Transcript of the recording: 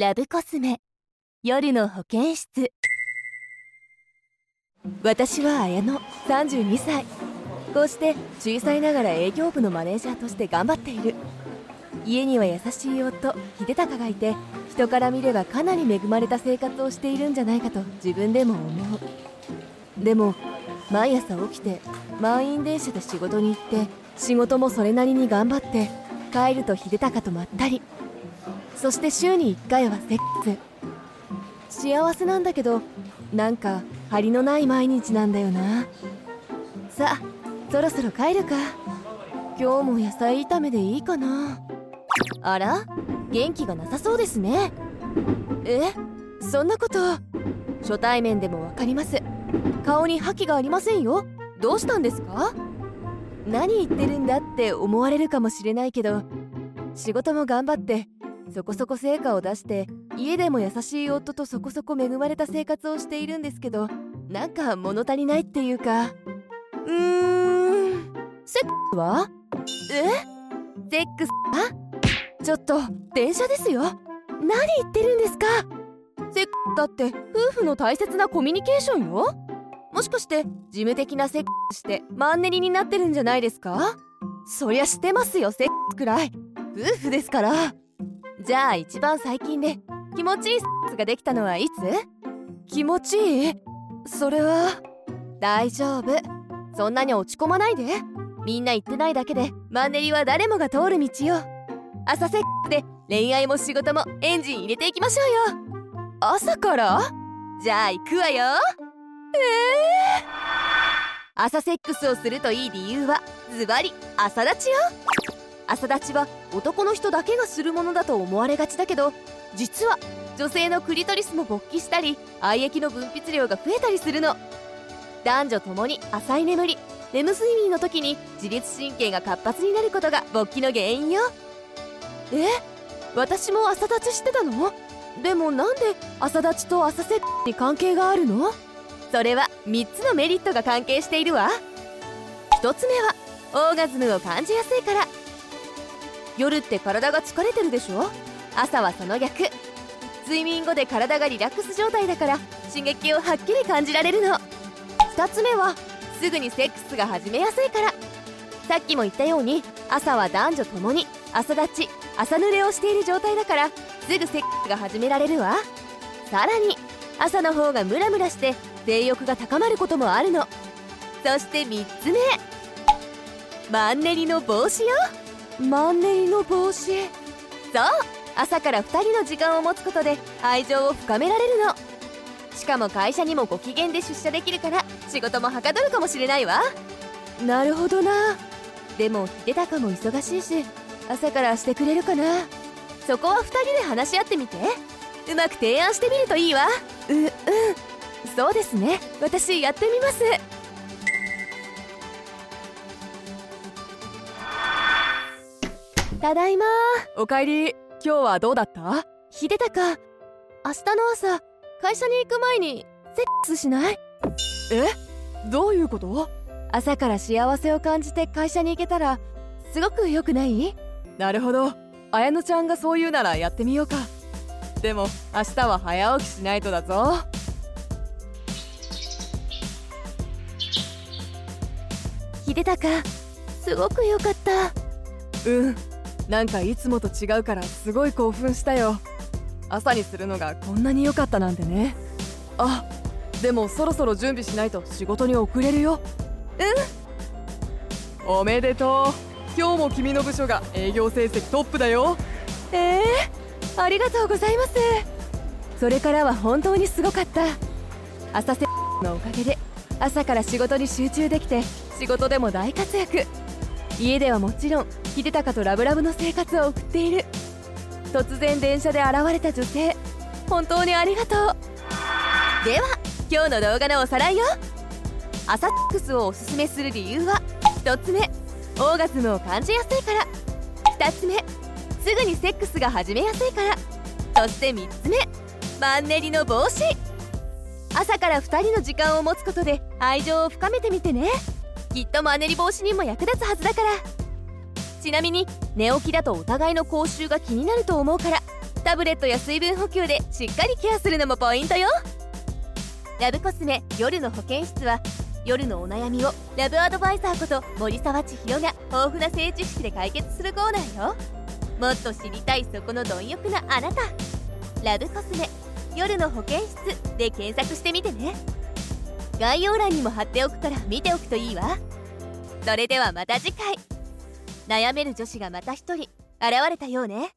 ラブコスメ。夜の保健室。私は綾乃。32歳。こうして小さいながら営業部のマネージャーとして頑張っている。家には優しい夫秀隆がいて人から見ればかなり恵まれた生活をしているんじゃないかと自分でも思う。でも毎朝起きて満員電車で仕事に行って仕事もそれなりに頑張って帰ると秀隆とまったり。そして週に1回はセックス。幸せなんだけどなんか張りのない毎日なんだよな。さあそろそろ帰るか。今日も野菜炒めでいいかな。あら元気がなさそうですね。えそんなこと。初対面でも分かります。顔に覇気がありませんよ。どうしたんですか？何言ってるんだって思われるかもしれないけど仕事も頑張ってそこそこ成果を出して家でも優しい夫とそこそこ恵まれた生活をしているんですけどなんか物足りないっていうか。うーん。セックスは？え？セックスは？ちょっと電車ですよ。何言ってるんですか。セックスだって夫婦の大切なコミュニケーションよ。もしかして事務的なセックスしてマンネリになってるんじゃないですか。そりゃしてますよセックスくらい。夫婦ですから。じゃあ一番最近で気持ちいいスができたのはいつ？気持ちいい？それは？大丈夫。そんなに落ち込まないで。みんな言ってないだけでマンネリは誰もが通る道よ。朝セックスで恋愛も仕事もエンジン入れていきましょうよ。朝から？じゃあ行くわよ。ええー、朝セックスをするといい理由はズバリ朝立ちよ朝立ちは男の人だけがするものだと思われがちだけど実は女性のクリトリスも勃起したり愛液の分泌量が増えたりするの。男女ともに浅い眠りレム睡眠の時に自律神経が活発になることが勃起の原因よ。え？私も朝立ちしてたの？でもなんで朝立ちと朝セッに関係があるの？それは3つのメリットが関係しているわ。1つ目はオーガズムを感じやすいから。夜って体が疲れてるでしょ？朝はその逆。睡眠後で体がリラックス状態だから刺激をはっきり感じられるの。2つ目はすぐにセックスが始めやすいから。さっきも言ったように朝は男女ともに朝立ち朝濡れをしている状態だからすぐセックスが始められるわ。さらに朝の方がムラムラして性欲が高まることもあるの。そして3つ目。マンネリの防止よ。マンネリの防止そう朝から2人の時間を持つことで愛情を深められるの。しかも会社にもご機嫌で出社できるから仕事もはかどるかもしれないわ。なるほどな。でも秀高も忙しいし朝からしてくれるかな。そこは2人で話し合ってみて。うまく提案してみるといいわ。ううん。そうですね。私やってみますただいまおかえり。今日はどうだった？秀高明日の朝会社に行く前にセックスしない？え？どういうこと？朝から幸せを感じて会社に行けたらすごく良くない？なるほど。綾乃ちゃんがそう言うならやってみようか。でも明日は早起きしないとだぞ。秀高すごく良かった。うんなんかいつもと違うからすごい興奮したよ。朝にするのがこんなに良かったなんてね。あでもそろそろ準備しないと仕事に遅れるよ。うん？おめでとう。今日も君の部署が営業成績トップだよ。えー、ありがとうございます。それからは本当にすごかった。朝せのおかげで朝から仕事に集中できて仕事でも大活躍。家ではもちろん秀隆とラブラブの生活を送っている。突然電車で現れた女性。本当にありがとう。では今日の動画のおさらいよ。朝セックスをおすすめする理由は1つ目オーガズムを感じやすいから。2つ目すぐにセックスが始めやすいから。そして3つ目マンネリの防止。朝から2人の時間を持つことで愛情を深めてみてね。きっとマンネリ防止にも役立つはずだから。ちなみに寝起きだとお互いの口臭が気になると思うからタブレットや水分補給でしっかりケアするのもポイントよ。ラブコスメ夜の保健室は夜のお悩みをラブアドバイザーこと森沢千尋が豊富な性知識で解決するコーナーよ。もっと知りたいそこの貪欲なあなた。ラブコスメ夜の保健室で検索してみてね。概要欄にも貼っておくから見ておくといいわ。それではまた次回。悩める女子がまた一人現れたようね。